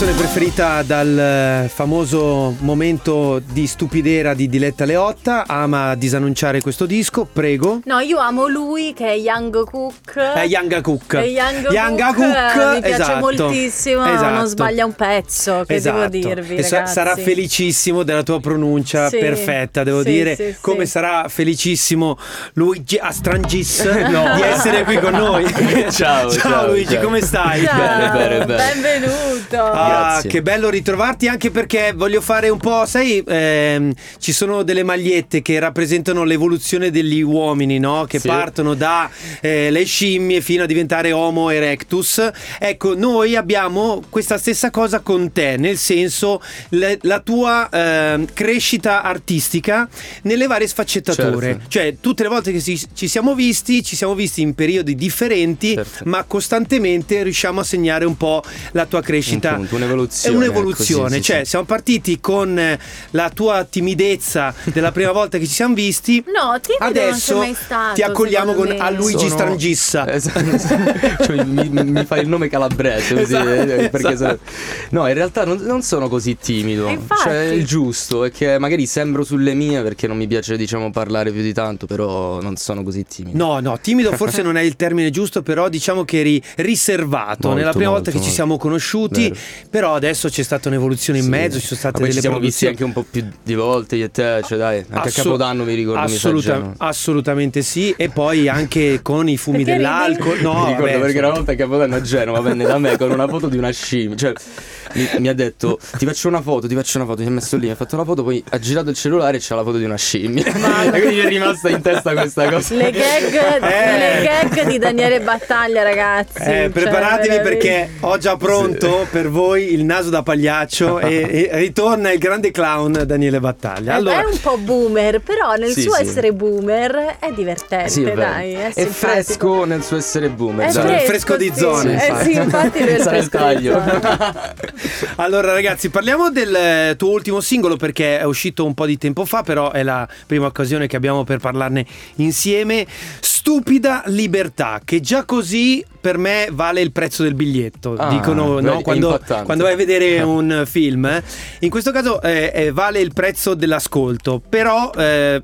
canzone preferita dal famoso momento di stupidera di Diletta Leotta. Ama disannunciare questo disco, prego. No, io amo lui che è Young Cook. È Young Cook. È Young, Young Cook, Cook, mi piace esatto. moltissimo, Esatto. non sbaglia un pezzo, che Esatto. devo dirvi, E ragazzi. sarà felicissimo della tua pronuncia Sì. perfetta, devo Sì, dire. sì, come sì. sarà felicissimo Luigi Astrangis No. di essere qui con noi. Ciao, ciao, Luigi, ciao. come stai? Ciao, Bene, bene, bene. benvenuto. Ah, Grazie. che bello ritrovarti anche perché voglio fare un po', sai, ehm, ci sono delle magliette che rappresentano l'evoluzione degli uomini, no? Che Sì. partono da eh, le scimmie fino a diventare Homo erectus. Ecco, noi abbiamo questa stessa cosa con te, nel senso le- la tua ehm, crescita artistica nelle varie sfaccettature. Certo. Cioè, tutte le volte che si- ci siamo visti, ci siamo visti in periodi differenti, Certo. ma costantemente riusciamo a segnare un po' la tua crescita. Un punto, un'evoluzione, È un'evoluzione, ecco, sì, sì, cioè sì. siamo partiti con eh, la tua timidezza della prima volta che ci siamo visti. No, timido non Adesso sei mai stato, ti accogliamo con me. a Luigi Sono- Strangissa. Esatto. Cioè, mi, mi- mi fa il nome calabrese così, Esatto, eh, perché esatto. sono- No, in realtà non, non sono così timido. E infatti. Cioè, il giusto è che magari sembro sulle mie perché non mi piace, diciamo, parlare più di tanto, però non sono così timido. No, no, timido forse non è il termine giusto, però diciamo che eri riservato Molto, nella prima volta molto, che ci molto. siamo conosciuti, Vero. Però adesso c'è stata un'evoluzione in Sì. mezzo, ci sono state delle ci siamo visti produzioni. anche un po' più di volte io e te, cioè dai, anche Assu- a Capodanno mi ricordo assoluta- mi assolutamente sì, e poi anche con i fumi Perché ridi? dell'alcol. No, mi ricordo vabbè, perché una volta a Capodanno a Genova venne da me con una foto di una scimmia. Cioè, mi, mi ha detto: Ti faccio una foto, ti faccio una foto. Mi ha messo lì, mi ha fatto la foto, poi ha girato il cellulare e c'ha la foto di una scimmia. e quindi mi è rimasta in testa questa cosa. Le gag, Eh. le gag di Daniele Battaglia, ragazzi. Eh, cioè, preparatevi veramente. perché ho già pronto per voi il naso da pagliaccio e, e ritorna il grande clown Daniele Battaglia. Eh, Allora, È un po' boomer, però nel Sì, suo sì. essere boomer è divertente, Sì, è, dai. È, È fresco nel suo essere boomer. È il fresco di sì. zone, Eh sì, infatti il fresco di taglio. allora, ragazzi, parliamo del eh, tuo ultimo singolo perché è uscito un po' di tempo fa, però è la prima occasione che abbiamo per parlarne insieme. Stupida libertà, che già così per me vale il prezzo del biglietto. Ah, Dicono no, quando, quando vai a vedere un film. eh. In questo caso eh, eh, vale il prezzo dell'ascolto, però eh,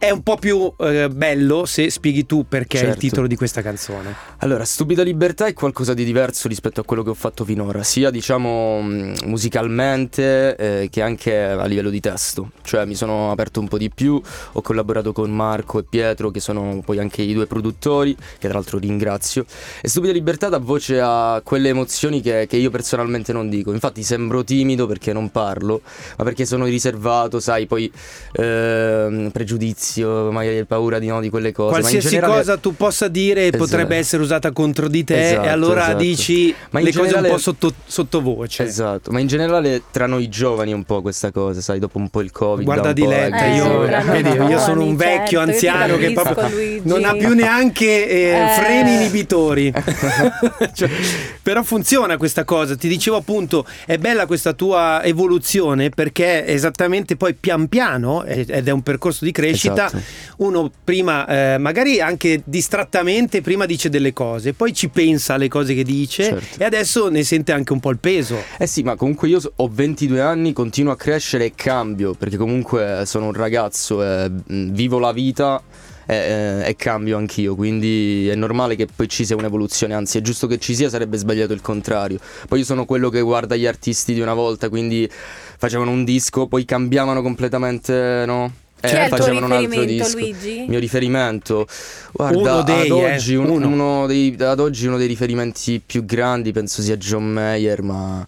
è un po' più eh, bello se spieghi tu perché è il Certo. titolo di questa canzone. Allora, Stupida Libertà è qualcosa di diverso rispetto a quello che ho fatto finora, sia diciamo mh, musicalmente eh, che anche a livello di testo. Cioè mi sono aperto un po' di più, ho collaborato con Marco e Pietro, che sono poi anche i due produttori, che tra l'altro ringrazio. E Stupida Libertà dà voce a quelle emozioni che, che io personalmente non dico. Infatti sembro timido perché non parlo, ma perché sono riservato, sai, poi ehm, pregiudizio, magari paura di no di quelle cose. Ma in Qualsiasi generale- cosa tu possa dire Esatto. potrebbe essere usata contro di te Esatto, e allora esatto. dici Ma le cose un generale- po' sotto, sottovoce. Esatto, ma in generale tra noi giovani un po' questa cosa, sai, dopo un po' il Covid. Guarda po', Diletta, Eh, io, vedi, io sono un vecchio certo, anziano che proprio Luigi. non ha più neanche eh, Eh. freni inibitori. Cioè, però funziona questa cosa. Ti dicevo appunto, è bella questa tua evoluzione perché esattamente poi pian piano, eh, ed è un percorso di crescita, Esatto. uno prima, eh, magari anche distrattamente, prima dice delle cose, poi ci pensa alle cose che dice Certo. e adesso ne sente anche un po' il peso. Eh sì, ma comunque io ho 22 anni, continuo a crescere e cambio, perché comunque sono un ragazzo e mh, vivo la vita e, e- e cambio anch'io, quindi è normale che poi ci sia un'evoluzione, anzi è giusto che ci sia, sarebbe sbagliato il contrario. Poi io sono quello che guarda gli artisti di una volta, quindi facevano un disco, poi cambiavano completamente, no? Chi è il tuo facevano un altro riferimento, disco. Luigi? Il mio riferimento, guarda, Uno dei, ad, oggi, eh, un- uno. uno dei, ad oggi uno dei riferimenti più grandi penso sia John Mayer, ma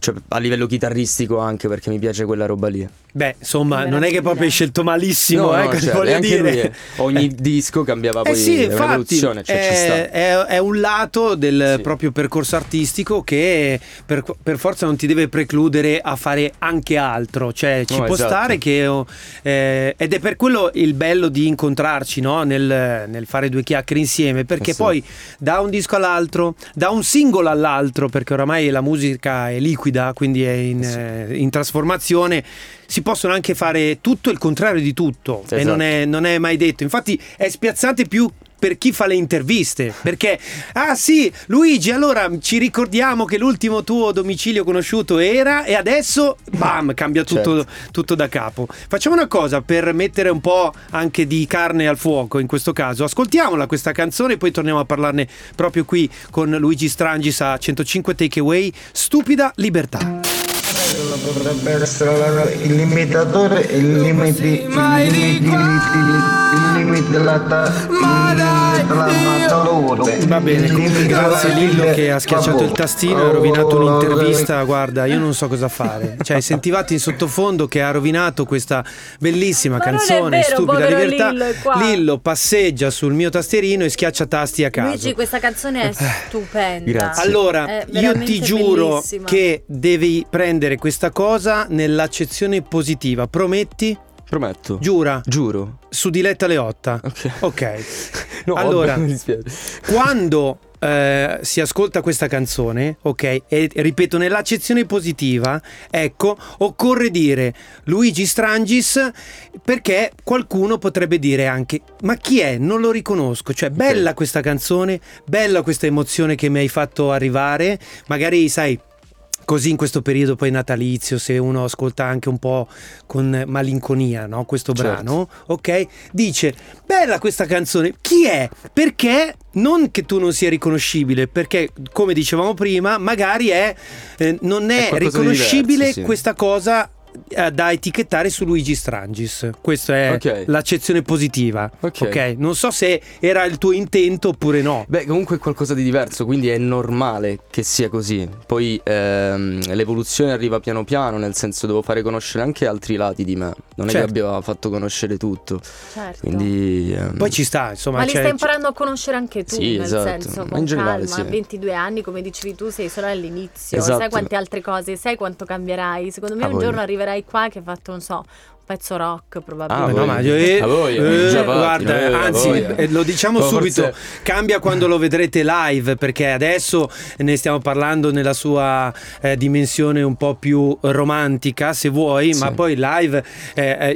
cioè, a livello chitarristico anche perché mi piace quella roba lì. Beh, insomma, non è che proprio hai scelto malissimo, No, eh, no, cosa certo, voglio dire. lui è- ogni disco cambiava poi Eh sì, è infatti, un'evoluzione, cioè ci è, sta. è- è un lato del Sì. proprio percorso artistico che per, per forza non ti deve precludere a fare anche altro, cioè ci No, può esatto. stare che... eh, ed è per quello il bello di incontrarci no? nel, nel fare due chiacchiere insieme, perché Eh sì. poi da un disco all'altro, da un singolo all'altro, perché oramai la musica è liquida, quindi è in, Eh sì. eh, in trasformazione, si possono anche fare tutto il contrario di tutto e Esatto. non è, non è mai detto. Infatti è spiazzante più per chi fa le interviste. Perché, ah sì, Luigi, allora ci ricordiamo che l'ultimo tuo domicilio conosciuto era e adesso, bam, cambia tutto, tutto da capo. Facciamo una cosa per mettere un po' anche di carne al fuoco in questo caso. Ascoltiamola questa canzone e poi torniamo a parlarne proprio qui con Luigi Strangis a 105 Takeaway. Stupida libertà. Potrebbe essere il limitatore, limite, il limite, il limite, il limite della talore. Va bene, grazie Lillo che ha schiacciato il tastino e ha rovinato un'intervista. Guarda, io non so cosa fare. Cioè, sentivate in sottofondo che ha rovinato questa bellissima canzone, vero, Stupida Libertà. Lillo. Lillo passeggia sul mio tastierino e schiaccia tasti a caso. Luigi, questa canzone è stupenda. Grazie. Allora, io ti giuro bellissima. che devi prendere questa cosa nell'accezione positiva. Prometti? Prometto. Giura? Giuro. Su Diletta Leotta. Ok. Ok. No, Allora, vabbè, quando eh, si ascolta questa canzone, ok, e ripeto nell'accezione positiva, ecco, occorre dire Luigi Strangis perché qualcuno potrebbe dire anche ma chi è? Non lo riconosco, cioè bella questa canzone, bella questa emozione che mi hai fatto arrivare, magari sai Così in questo periodo poi natalizio, se uno ascolta anche un po' con malinconia, no? Questo Certo. brano, ok? Dice, bella questa canzone, chi è? Perché non che tu non sia riconoscibile, perché come dicevamo prima, magari è, eh, non È è, di riconoscibile diverso, sì. questa cosa da etichettare su Luigi Strangis. Questa è Ok. l'accezione positiva. Ok. ok? Non so se era il tuo intento oppure no. Beh, comunque è qualcosa di diverso, quindi è normale che sia così. Poi ehm, l'evoluzione arriva piano piano, nel senso devo fare conoscere anche altri lati di me. Non è Certo. che abbia fatto conoscere tutto. Certo. Quindi ehm, Poi ci sta, insomma. Ma li cioè- stai imparando a conoscere anche tu, Sì, nel esatto. senso, con in generale, calma. sì. 22 anni, come dicevi tu, sei solo all'inizio. Esatto. Sai quante altre cose, sai quanto cambierai. Secondo me A un voglia. giorno arriverai qua che hai fatto, non so, pezzo rock Ah, probabilmente. no, voglia. ma io- eh, voglia, eh, guarda, eh, a anzi, lo diciamo Ma subito, forse- cambia quando lo vedrete live, perché adesso ne stiamo parlando nella sua eh, dimensione un po' più romantica, se vuoi, Sì. ma poi live,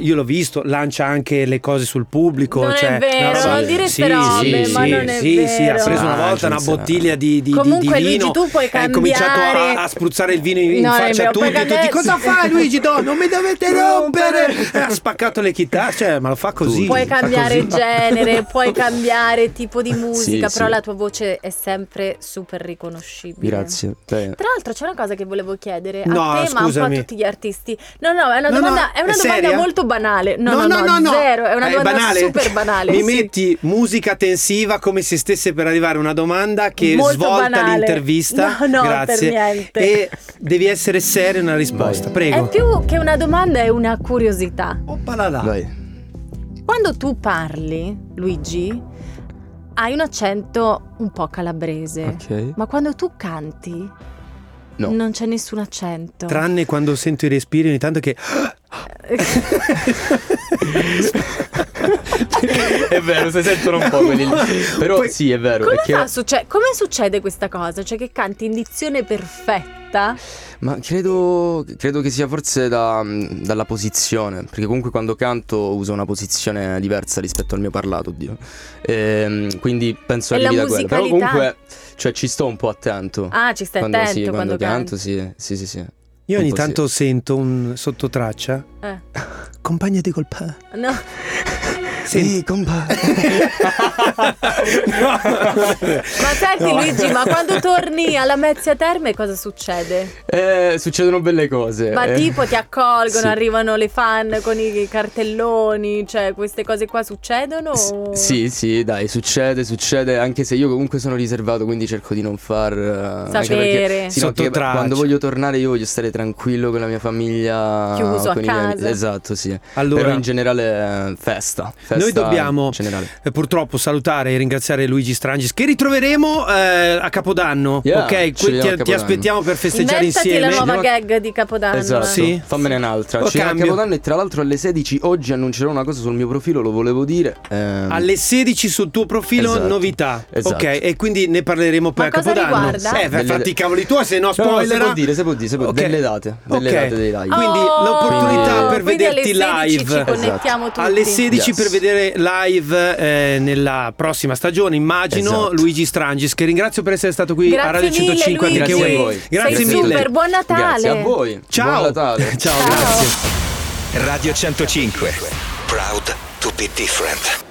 io l'ho visto, lancia anche le cose sul pubblico. Non è cioè, vero, una roba- non dire sì, robe, sì, ma sì, non è sì, sì, ha vero. preso una Ah, volta una non sarà. bottiglia di, di, Comunque, di Luigi, vino, tu puoi ha cominciato cambiare- a, a spruzzare il vino in, No, è faccia a vero, tutti, tutti, cambiare- cosa fai Luigi? No, non mi dovete rompere! Eh, ha spaccato le chitarre, cioè, ma lo fa così. Puoi cambiare così. genere, puoi cambiare tipo di musica, Sì, però sì. la tua voce è sempre super riconoscibile. Grazie. Beh, Tra l'altro c'è una cosa che volevo chiedere a No, te, ma un po' a scusami. tutti gli artisti. No, no, è una No, no, domanda, è una è domanda molto banale. No, no, no, zero, è una domanda banale? super banale. Mi sì. metti musica tensiva come se stesse per arrivare una domanda che Molto svolta banale. l'intervista. No, no, Grazie. per niente. E devi essere seria nella risposta, Vai. prego. È più che una domanda, è una curiosità. Oppalala. Vai. Quando tu parli, Luigi, hai un accento un po' calabrese. Ok. Ma quando tu canti, No. non c'è nessun accento. Tranne quando sento i respiri ogni tanto che è vero, si sentono un po' quelli lì. Però Poi- sì, è vero. Come, perché- succe- come succede questa cosa? Cioè che canti in dizione perfetta? Ma credo, credo che sia forse da- dalla posizione, perché comunque quando canto uso una posizione diversa rispetto al mio parlato, oddio. Ehm, quindi penso E arrivi da quello. Però comunque, cioè, ci sto un po' attento. Ah, ci stai quando, attento sì, quando, quando canto, canti. sì, sì, sì, sì. Io ogni tanto sento un sottotraccia. Eh, Compagnati col pa. no. Sì, compa. Ma senti Luigi, ma quando torni alla Mezzia Terme cosa succede? eh, succedono belle cose. Ma eh. tipo ti accolgono, Sì. arrivano le fan con i cartelloni, cioè queste cose qua succedono? S- o- Sì, sì, dai, succede, succede, anche se io comunque sono riservato, quindi cerco di non far Sapere. perché- sì, no, quando voglio tornare io voglio stare tranquillo con la mia famiglia, Chiuso a i miei- casa. Esatto, sì. Allora- Però in generale eh, festa, festa Noi dobbiamo generale. eh, purtroppo salutare e ringraziare Luigi Strangis che ritroveremo eh, a Capodanno. Yeah, ok, ti, ti Capodanno. aspettiamo per festeggiare Inventati insieme. la nuova gag di Capodanno. Esatto. Sì. fammene un'altra. Ci a. Capodanno e tra l'altro alle 16 oggi annuncerò una cosa sul mio profilo, lo volevo dire. ehm, Alle 16 sul tuo profilo Esatto. novità. Esatto. Ok, e quindi ne parleremo poi Ma a cosa Capodanno. riguarda? Eh, Delle- fatti i cavoli tuoi, se no No, no, spoiler. si può dire, si può dire, si può- Ok. delle date, delle Ok. date dei live. Quindi Oh, l'opportunità quindi- per vederti alle 16 live. ci connettiamo tutti. Alle 16 Yes. per vedere live eh, nella prossima stagione, immagino, Esatto. Luigi Strangis, che ringrazio per essere stato qui a Grazie Radio mille, 105 Luigi. Anche Grazie a Way. voi. Grazie Sei mille. super, buon Natale. Grazie a voi. Ciao. Buon Natale. Ciao, Ciao. grazie. Radio 105. Proud to be different.